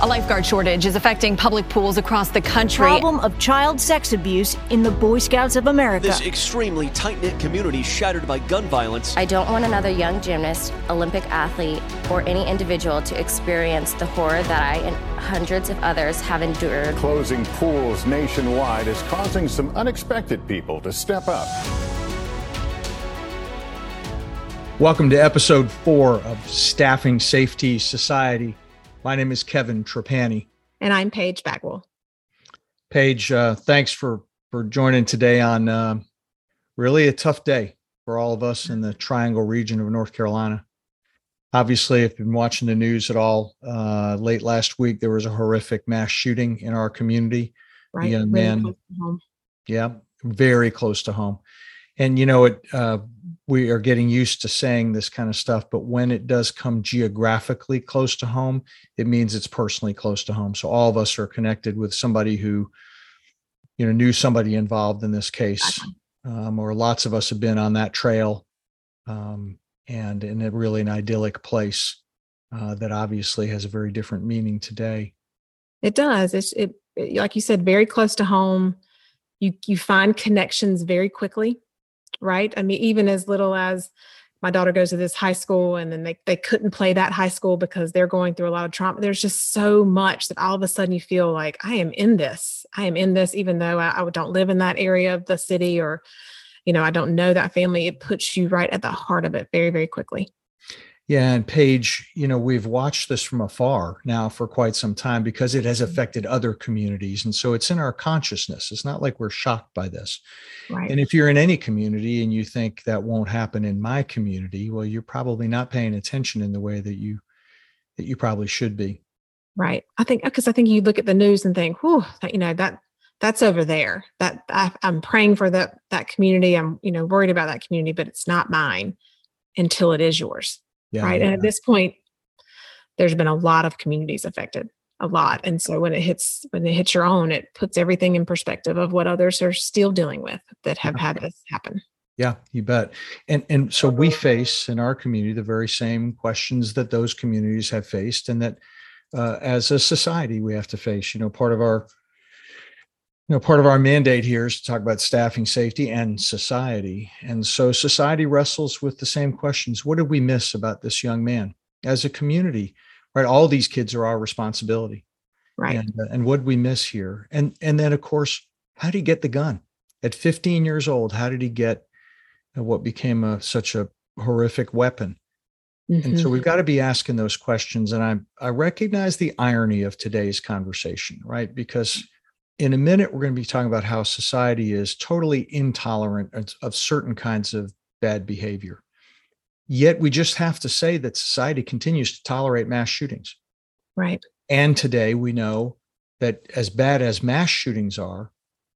A lifeguard shortage is affecting public pools across the country. Problem of child sex abuse in the Boy Scouts of America. This extremely tight knit community shattered by gun violence. I don't want another young gymnast, Olympic athlete, or any individual to experience the horror that I and hundreds of others have endured. Closing pools nationwide is causing some unexpected people to step up. Welcome to episode four of Staffing Safety Society. My name is Kevin Trapani. And I'm Paige Bagwell. Paige, uh, thanks for for joining today on uh, really a tough day for all of us in the Triangle region of North Carolina. Obviously, if you've been watching the news at all, uh, late last week there was a horrific mass shooting in our community. Right, a young man, close to home. yeah, very close to home. And you know, it uh, we are getting used to saying this kind of stuff, but when it does come geographically close to home, it means it's personally close to home. So all of us are connected with somebody who, you know, knew somebody involved in this case, um, or lots of us have been on that trail, um, and in a really an idyllic place uh, that obviously has a very different meaning today. It does. It's it it- like you said, very close to home. You you find connections very quickly, right? I mean, even as little as my daughter goes to this high school and then they, they couldn't play that high school because they're going through a lot of trauma. There's just so much that all of a sudden you feel like I am in this. I am in this, even though I, I don't live in that area of the city or, you know, I don't know that family. It puts you right at the heart of it very, very quickly. Yeah, and Paige, you know, we've watched this from afar now for quite some time because it has mm-hmm. affected other communities. And so it's in our consciousness. It's not like we're shocked by this. Right. And if you're in any community and you think that won't happen in my community, well, you're probably not paying attention in the way that you that you probably should be. Right. I think because I think you look at the news and think, whew, that, you know, that that's over there. That I, I'm praying for that that community. I'm, you know, worried about that community, but it's not mine until it is yours. Yeah. right. And at this point, there's been a lot of communities affected, a lot. And so when it hits when it hits your own, it puts everything in perspective of what others are still dealing with that have had this happen. Yeah, you bet. And and so we face in our community the very same questions that those communities have faced, and that uh, as a society we have to face. You know, part of our you know part of our mandate here is to talk about staffing safety and society. And so society wrestles with the same questions. What did we miss about this young man? As a community right all these kids are our responsibility. Right. and, uh, and what did we miss here? And and then of course how did he get the gun? At 15 years old how did he get uh, what became a, such a horrific weapon? And so Mhm. we've got to be asking those questions. And i i recognize the irony of today's conversation right? Because in a minute we're going to be talking about how society is totally intolerant of- certain kinds of bad behavior yet we just have to say that society continues to tolerate mass shootings right. and today we know that as bad as mass shootings are,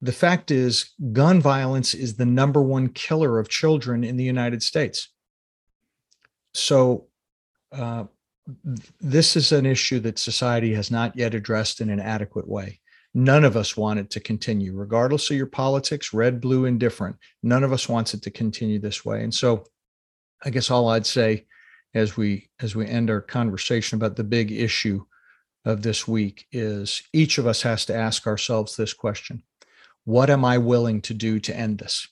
the fact is gun violence is the number one killer of children in the United States. So, uh, this is an issue that society has not yet addressed in an adequate way. None of us want it to continue, regardless of your politics, red, blue, indifferent. None of us wants it to continue this way. And so, I guess all I'd say as we as we end our conversation about the big issue of this week is each of us has to ask ourselves this question What am I willing to do to end this?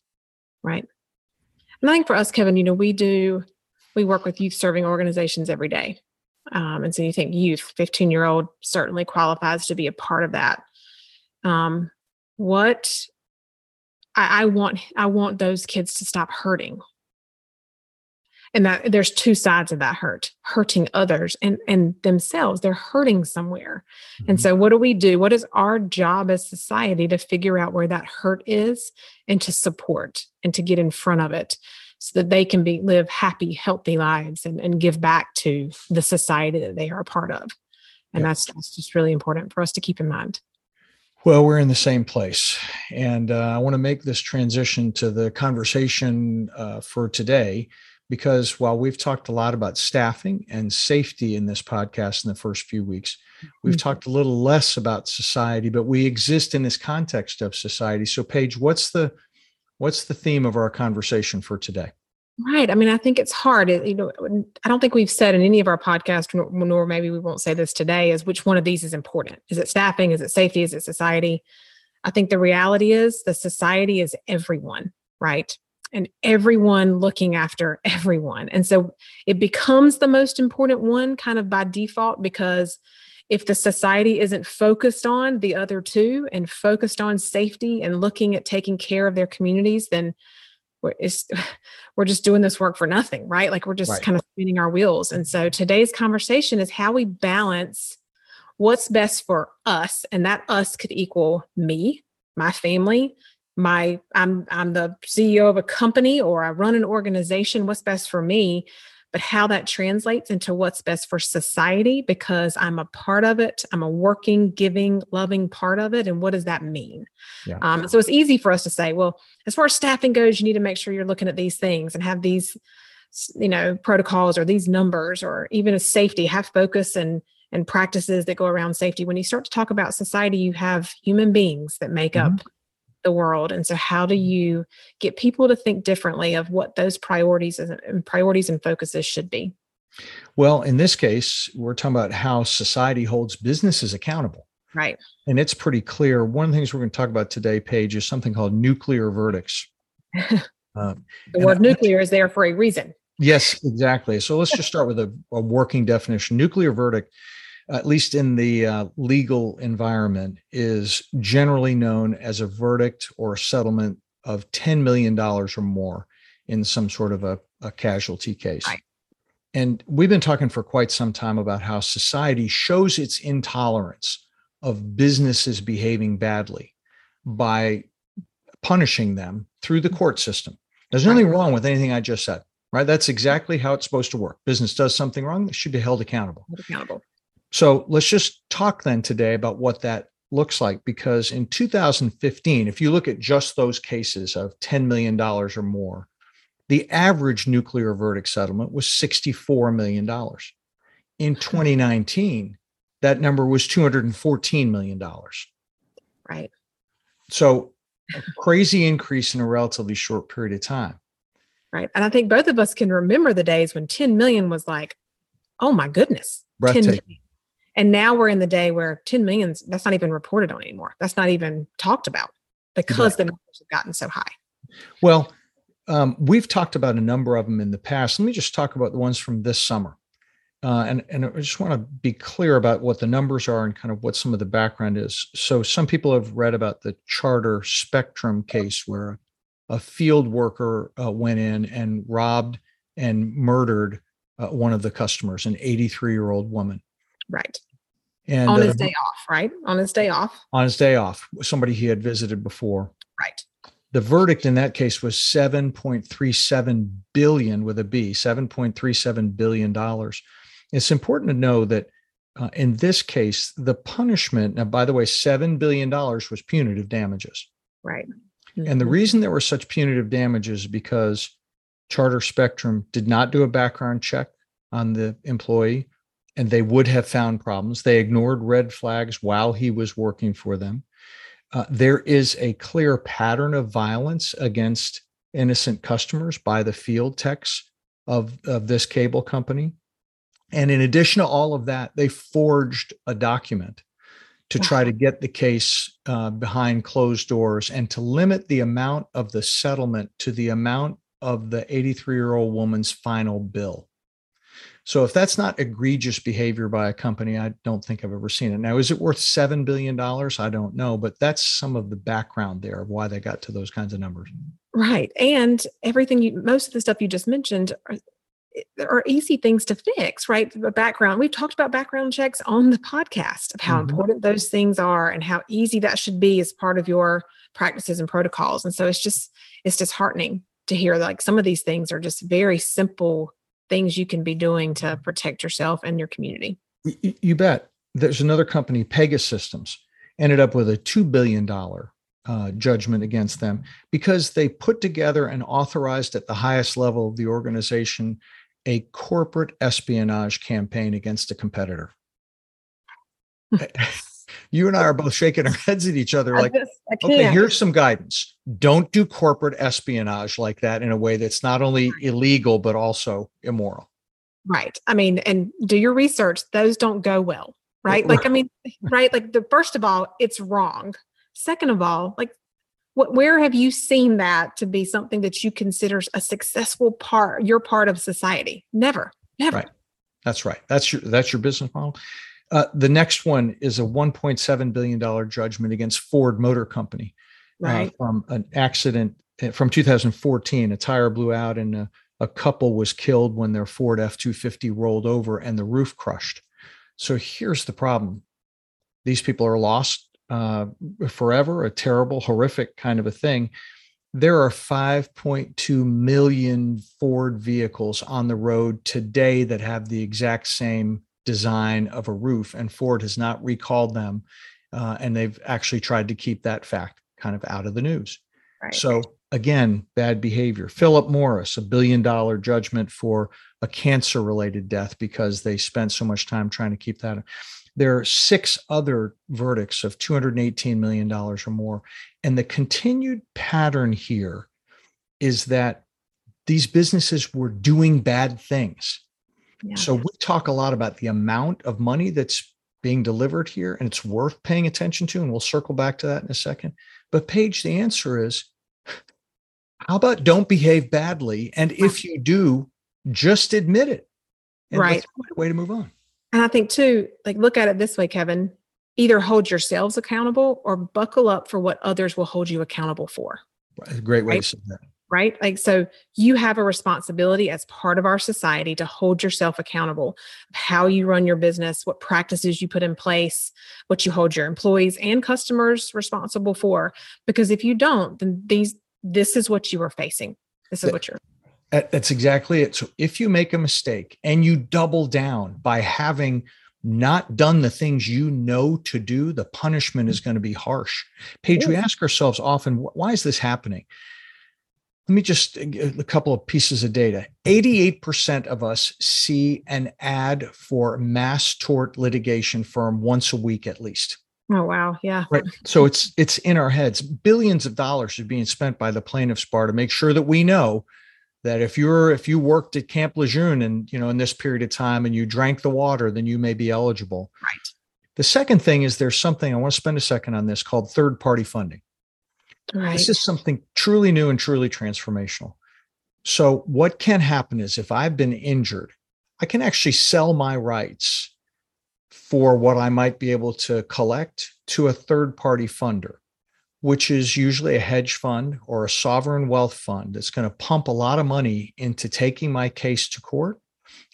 Right. And I think for us, Kevin, you know, we do, we work with youth serving organizations every day. Um, and so you think youth, 15 year old certainly qualifies to be a part of that. Um, what I, I want, I want those kids to stop hurting. And that there's two sides of that hurt, hurting others and, and themselves. They're hurting somewhere. And so, what do we do? What is our job as society to figure out where that hurt is and to support and to get in front of it so that they can be live happy, healthy lives and, and give back to the society that they are a part of? And Yeah. that's, that's just really important for us to keep in mind. Well, we're in the same place. And uh, I want to make this transition to the conversation uh, for today because while we've talked a lot about staffing and safety in this podcast in the first few weeks, we've Mhm. talked a little less about society, but we exist in this context of society. So, Paige, what's the what's the theme of our conversation for today? Right. I mean, I think it's hard. It, you know, I don't think we've said in any of our podcasts, nor, nor maybe we won't say this today, is which one of these is important. Is it staffing? Is it safety? Is it society? I think the reality is the society is everyone, right? And everyone looking after everyone. And so it becomes the most important one kind of by default because if the society isn't focused on the other two and focused on safety and looking at taking care of their communities, then we're, we're just doing this work for nothing, right? Like we're just right. kind of spinning our wheels. And so today's conversation is how we balance what's best for us. And that us could equal me, my family, my I'm I'm the CEO of a company or I run an organization. What's best for me? But how that translates into what's best for society because I'm a part of it. I'm a working, giving, loving part of it. And what does that mean? Yeah. Um, so it's easy for us to say, well, as far as staffing goes, you need to make sure you're looking at these things and have these, you know, protocols or these numbers or even a safety, have focus and and practices that go around safety. When you start to talk about society, you have human beings that make mm-hmm. up the world and so how do you get people to think differently of what those priorities and priorities and focuses should be? Well in this case we're talking about how society holds businesses accountable. Right. And it's pretty clear one of the things we're going to talk about today Paige is something called nuclear verdicts. Uh, the word nuclear is there for a reason. Yes exactly. So let's just start with a, a working definition. Nuclear verdict at least in the uh, legal environment, is generally known as a verdict or a settlement of $10 million or more in some sort of a, a casualty case. Right. And we've been talking for quite some time about how society shows its intolerance of businesses behaving badly by punishing them through the court system. There's nothing wrong with anything I just said, right? That's exactly how it's supposed to work. Business does something wrong, they should be held accountable. Held accountable. So let's just talk then today about what that looks like because in 2015, if you look at just those cases of $10 million or more, the average nuclear verdict settlement was $64 million. In hmm. 2019, that number was $214 million. Right. So a crazy increase in a relatively short period of time. Right. And I think both of us can remember the days when 10 million was like, oh my goodness. Breathtaking. And now we're in the day where 10 millions, that's not even reported on anymore. That's not even talked about because the numbers have gotten so high. Well, um, we've talked about a number of them in the past. Let me just talk about the ones from this summer. Uh, and, and I just want to be clear about what the numbers are and kind of what some of the background is. So, some people have read about the Charter Spectrum case where a field worker uh, went in and robbed and murdered uh, one of the customers, an 83 year old woman. Right. And on his uh, day off, right? On his day off. On his day off, somebody he had visited before. Right. The verdict in that case was 7.37 billion with a B, 7.37 billion dollars. It's important to know that uh, in this case, the punishment, now by the way, $7 billion was punitive damages. Right. Mm-hmm. And the mm-hmm. reason there were such punitive damages because Charter Spectrum did not do a background check on the employee and they would have found problems. They ignored red flags while he was working for them. Uh, there is a clear pattern of violence against innocent customers by the field techs of, of this cable company. And in addition to all of that, they forged a document to try to get the case uh, behind closed doors and to limit the amount of the settlement to the amount of the 83 year old woman's final bill. So if that's not egregious behavior by a company, I don't think I've ever seen it. Now, is it worth $7 billion? I don't know, but that's some of the background there of why they got to those kinds of numbers. Right. And everything you, most of the stuff you just mentioned are, are easy things to fix, right? The background, we've talked about background checks on the podcast of how mm-hmm. important those things are and how easy that should be as part of your practices and protocols. And so it's just, it's disheartening to hear like some of these things are just very simple things you can be doing to protect yourself and your community. You, bet. There's another company, Pegasystems, ended up with a $2 billion uh, judgment against them because they put together and authorized at the highest level of the organization a corporate espionage campaign against a competitor. you and I are both shaking our heads at each other I like, just- okay, here's some guidance. Don't do corporate espionage like that in a way that's not only illegal, but also immoral. Right. I mean, and do your research. Those don't go well. Right. Like, I mean, right. Like the first of all, it's wrong. Second of all, like what where have you seen that to be something that you consider a successful part, your part of society? Never. Never. Right. That's right. That's your that's your business model. Uh, the next one is a 1.7 billion dollar judgment against Ford Motor Company uh, from an accident uh, from 2014. A tire blew out and a, a couple was killed when their Ford F250 rolled over and the roof crushed. So here's the problem: these people are lost uh, forever. A terrible, horrific kind of a thing. There are 5.2 million Ford vehicles on the road today that have the exact same design of a roof, and Ford has not recalled them. Uh, and they've actually tried to keep that fact kind of out of the news. Right. So, again, bad behavior. Philip Morris, a billion dollar judgment for a cancer related death because they spent so much time trying to keep that. There are six other verdicts of $218 million or more. And the continued pattern here is that these businesses were doing bad things. Yeah. So we talk a lot about the amount of money that's being delivered here, and it's worth paying attention to. And we'll circle back to that in a second. But, Paige, the answer is how about don't behave badly? And if you do, just admit it. And Right. way to move on. And I think too, like look at it this way, Kevin. Either hold yourselves accountable or buckle up for what others will hold you accountable for. Great way Right. to say that. Right. Like, so you have a responsibility as part of our society to hold yourself accountable, how you run your business, what practices you put in place, what you hold your employees and customers responsible for. Because if you don't, then these, this is what you are facing. This is what you're, That's exactly it. So if you make a mistake and you double down by having not done the things you know to do, the punishment is mm-hmm. going to be harsh. Paige, we ask ourselves often, why is this happening? Let me just uh, a couple of pieces of data. 88% of us see an ad for mass tort litigation firm once a week at least. oh, wow. Yeah. Right. So it's it's in our heads. Billions of dollars are being spent by the plaintiffs bar to make sure that we know that if you're if you worked at Camp Lejeune and you know in this period of time and you drank the water, then you may be eligible. Right. The second thing is there's something I want to spend a second on this called third party funding. Right. This is something truly new and truly transformational. So, what can happen is if I've been injured, I can actually sell my rights for what I might be able to collect to a third party funder, which is usually a hedge fund or a sovereign wealth fund that's going to pump a lot of money into taking my case to court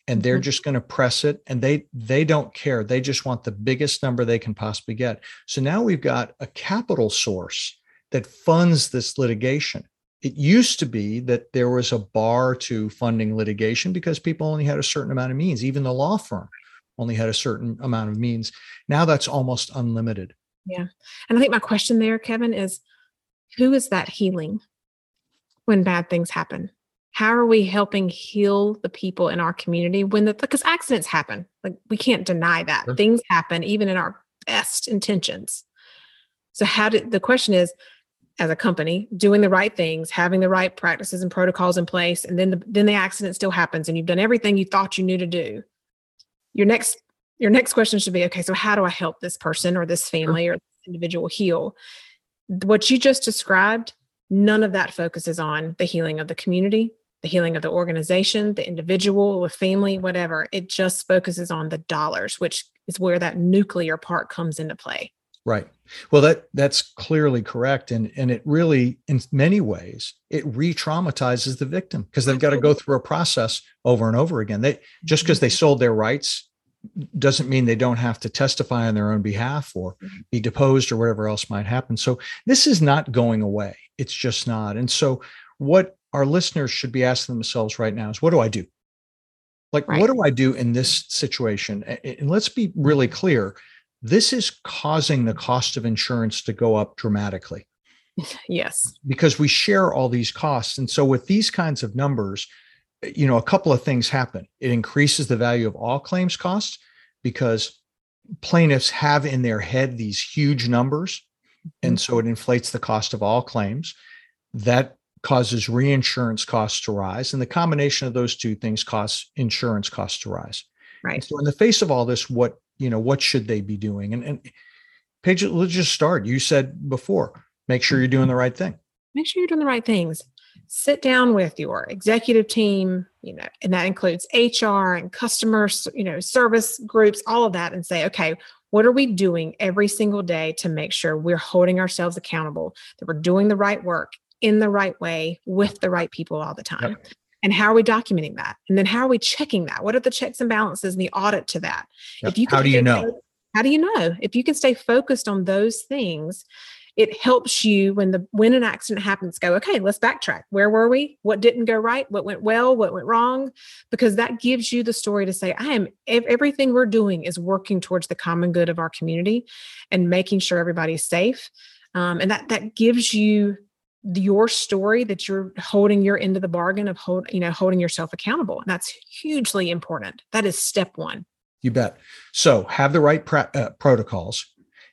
and they're Mhm. just going to press it and they they don't care they just want the biggest number they can possibly get so now we've got a capital source that funds this litigation it used to be that there was a bar to funding litigation because people only had a certain amount of means even the law firm only had a certain amount of means now that's almost unlimited Yeah. And I think my question there, Kevin, is who is that healing when bad things happen? How are we helping heal the people in our community when the because accidents happen? Like we can't deny that. Sure. Things happen even in our best intentions. So how did the question is as a company doing the right things, having the right practices and protocols in place, and then the then the accident still happens and you've done everything you thought you knew to do. Your next your next question should be okay, so how do I help this person or this family or this individual heal? What you just described, none of that focuses on the healing of the community, the healing of the organization, the individual, the family, whatever. It just focuses on the dollars, which is where that nuclear part comes into play. Right. Well, that that's clearly correct, and and it really, in many ways, it re-traumatizes the victim because they've got to go through a process over and over again. They mm-hmm. just because they sold their rights doesn't mean they don't have to testify on their own behalf or mm-hmm. be deposed or whatever else might happen. So this is not going away. It's just not. And so what our listeners should be asking themselves right now is, what do I do? Like, Right. what do I do in this situation? And let's be really clear this is causing the cost of insurance to go up dramatically Yes. because we share all these costs. And so with these kinds of numbers, you know, a couple of things happen. It increases the value of all claims costs because plaintiffs have in their head these huge numbers, and mm-hmm. so it inflates the cost of all claims. That causes reinsurance costs to rise, and the combination of those two things causes insurance costs to rise. Right. So, in the face of all this, what you know, what should they be doing? And, and Paige, let's just start. You said before, make sure you're doing the right thing. Make sure you're doing the right things. Sit down with your executive team, you know, and that includes HR and customer, you know, service groups, all of that, and say, okay, what are we doing every single day to make sure we're holding ourselves accountable, that we're doing the right work in the right way with the right people all the time? Yep. And how are we documenting that? And then how are we checking that? What are the checks and balances and the audit to that? Yep. If you how do you know? How do you know? If you can stay focused on those things, it helps you when the when an accident happens go okay let's backtrack where were we what didn't go right what went well what went wrong because that gives you the story to say i am everything we're doing is working towards the common good of our community and making sure everybody's safe um, and that that gives you your story that you're holding your end of the bargain of hold you know holding yourself accountable and that's hugely important. That is step one. You bet. So have the right pra- uh, protocols.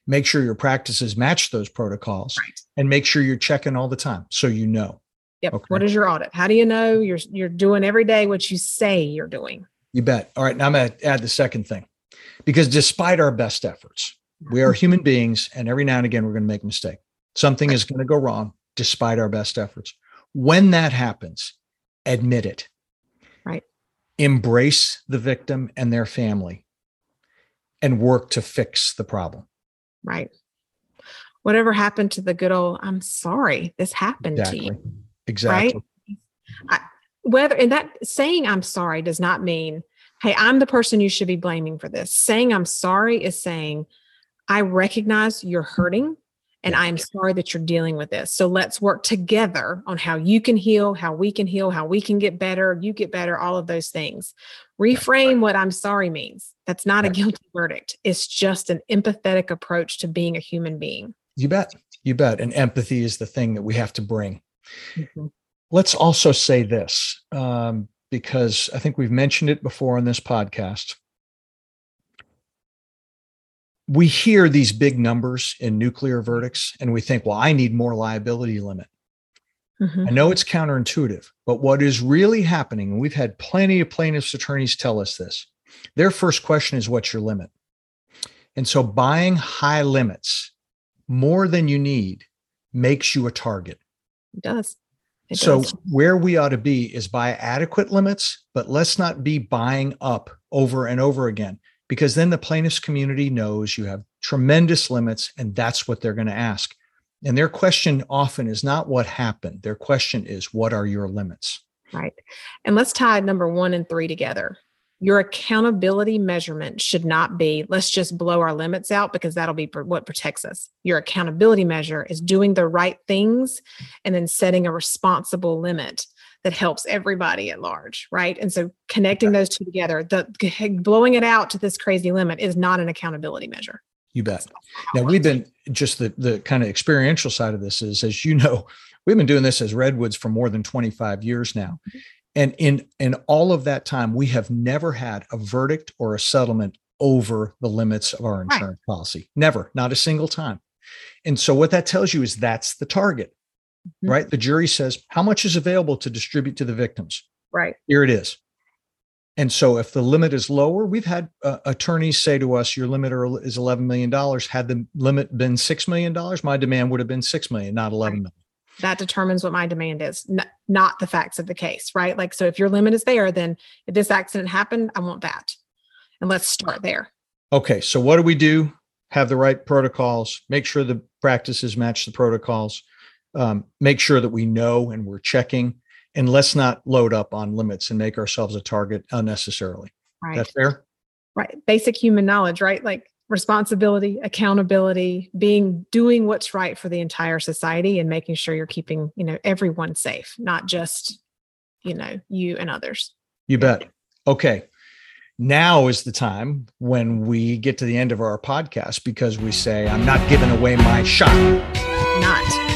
Make sure your practices match those protocols right. and make sure you're checking all the time so you know. Yep. Okay. what is your audit? How do you know you're you're doing every day what you say you're doing? You bet. All right. Now i'm going to add the second thing. Because despite our best efforts we are human beings and every now and again we're going to make a mistake. Something is going to go wrong despite our best efforts when that happens admit it right embrace the victim and their family and work to fix the problem Right. Whatever happened to the good old, I'm sorry, this happened exactly. to you. Exactly. Right. I, whether, and that saying I'm sorry does not mean, hey, I'm the person you should be blaming for this. Saying I'm sorry is saying, I recognize you're hurting and I'm sorry that you're dealing with this. So let's work together on how you can heal, how we can heal, how we can get better, you get better, all of those things. Reframe what I'm sorry means. That's not a guilty verdict. It's just an empathetic approach to being a human being. You bet. You bet. And empathy is the thing that we have to bring. Mm-hmm. Let's also say this um, because I think we've mentioned it before on this podcast we hear these big numbers in nuclear verdicts and we think, well, I need more liability limit. Mm-hmm. I know it's counterintuitive, but what is really happening, and we've had plenty of plaintiffs' attorneys tell us this, their first question is, what's your limit? And so buying high limits more than you need makes you a target. It does. It so does. where we ought to be is buy adequate limits, but let's not be buying up over and over again because then the plaintiff's community knows you have tremendous limits and that's what they're going to ask. And their question often is not what happened. Their question is, what are your limits? Right. And let's tie number one and three together. Your accountability measurement should not be, let's just blow our limits out because that'll be what protects us. Your accountability measure is doing the right things and then setting a responsible limit that helps everybody at large, right? And so connecting those two together, the blowing it out to this crazy limit is not an accountability measure. You bet. Now we've been just the the kind of experiential side of this is, as you know, we've been doing this as Redwoods for more than 25 years now. Mm-hmm. And in in all of that time, we have never had a verdict or a settlement over the limits of our insurance right. policy. Never, not a single time. And so what that tells you is that's the target mm-hmm. right? The jury says, how much is available to distribute to the victims? Right. Here it is. And so if the limit is lower, we've had uh, attorneys say to us, your limit is $11 million. Had the limit been $6 million, my demand would have been 6 million, not $11 million. That determines what my demand is, n- not the facts of the case, right? Like, so if your limit is there, then if this accident happened, I want that. And let's start there. Okay. So what do we do? Have the right protocols, make sure the practices match the protocols um, make sure that we know and we're checking and let's not load up on limits and make ourselves a target unnecessarily. Right. That's fair? Right. Basic human knowledge right? Like responsibility accountability being doing what's right for the entire society and making sure you're keeping you know everyone safe not just you know you and others. You bet. Okay. Now is the time when we get to the end of our podcast because we say i'm not giving away my shot. Not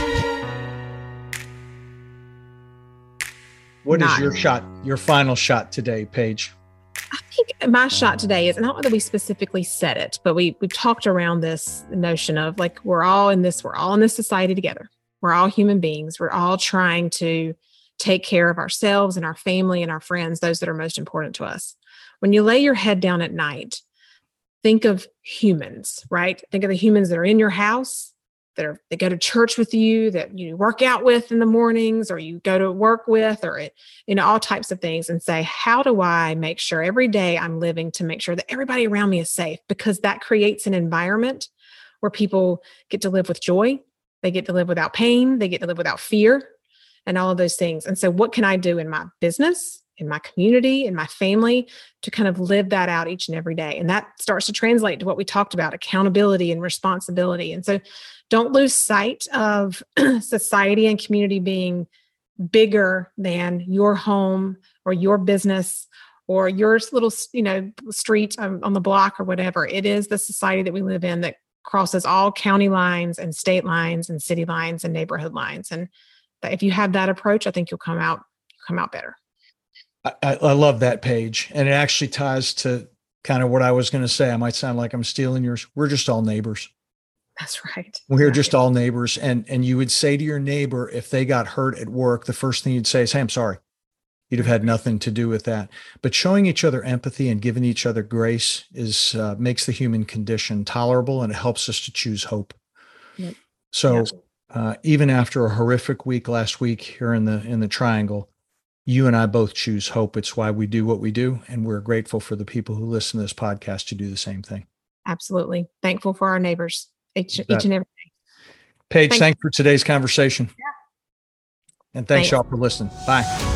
What Not. is your shot, your final shot today, Paige? I think my shot today is not whether we specifically said it, but we we talked around this notion of like we're all in this, we're all in this society together. We're all human beings. We're all trying to take care of ourselves and our family and our friends, those that are most important to us. When you lay your head down at night, think of humans, right? Think of the humans that are in your house, that are that go to church with you, that you work out with in the mornings, or you go to work with, or it, you know all types of things, and say, how do I make sure every day I'm living to make sure that everybody around me is safe? Because that creates an environment where people get to live with joy, they get to live without pain, they get to live without fear, and all of those things. And so, what can I do in my business? in my community, in my family, to kind of live that out each and every day. And that starts to translate to what we talked about accountability and responsibility. And so don't lose sight of society and community being bigger than your home or your business or your little you know street on the block or whatever. It is the society that we live in that crosses all county lines and state lines and city lines and neighborhood lines. And if you have that approach i think you'll come out come out better. I, I love that Paige. And it actually ties to kind of what i was going to say. I might sound like i'm stealing yours. We're just all neighbors that's right. We're right. just all neighbors. And and you would say to your neighbor if they got hurt at work, the first thing you'd say is, Hey, I'm sorry. You'd have had nothing to do with that. But showing each other empathy and giving each other grace is uh, makes the human condition tolerable and it helps us to choose hope. Yep. So uh, even after a horrific week last week here in the in the triangle, you and I both choose hope. It's why we do what we do. And we're grateful for the people who listen to this podcast to do the same thing. Absolutely. Thankful for our neighbors each, each and every day. Paige, thanks. thanks for today's conversation. Yeah. And thanks, thanks. y'all for listening. Bye.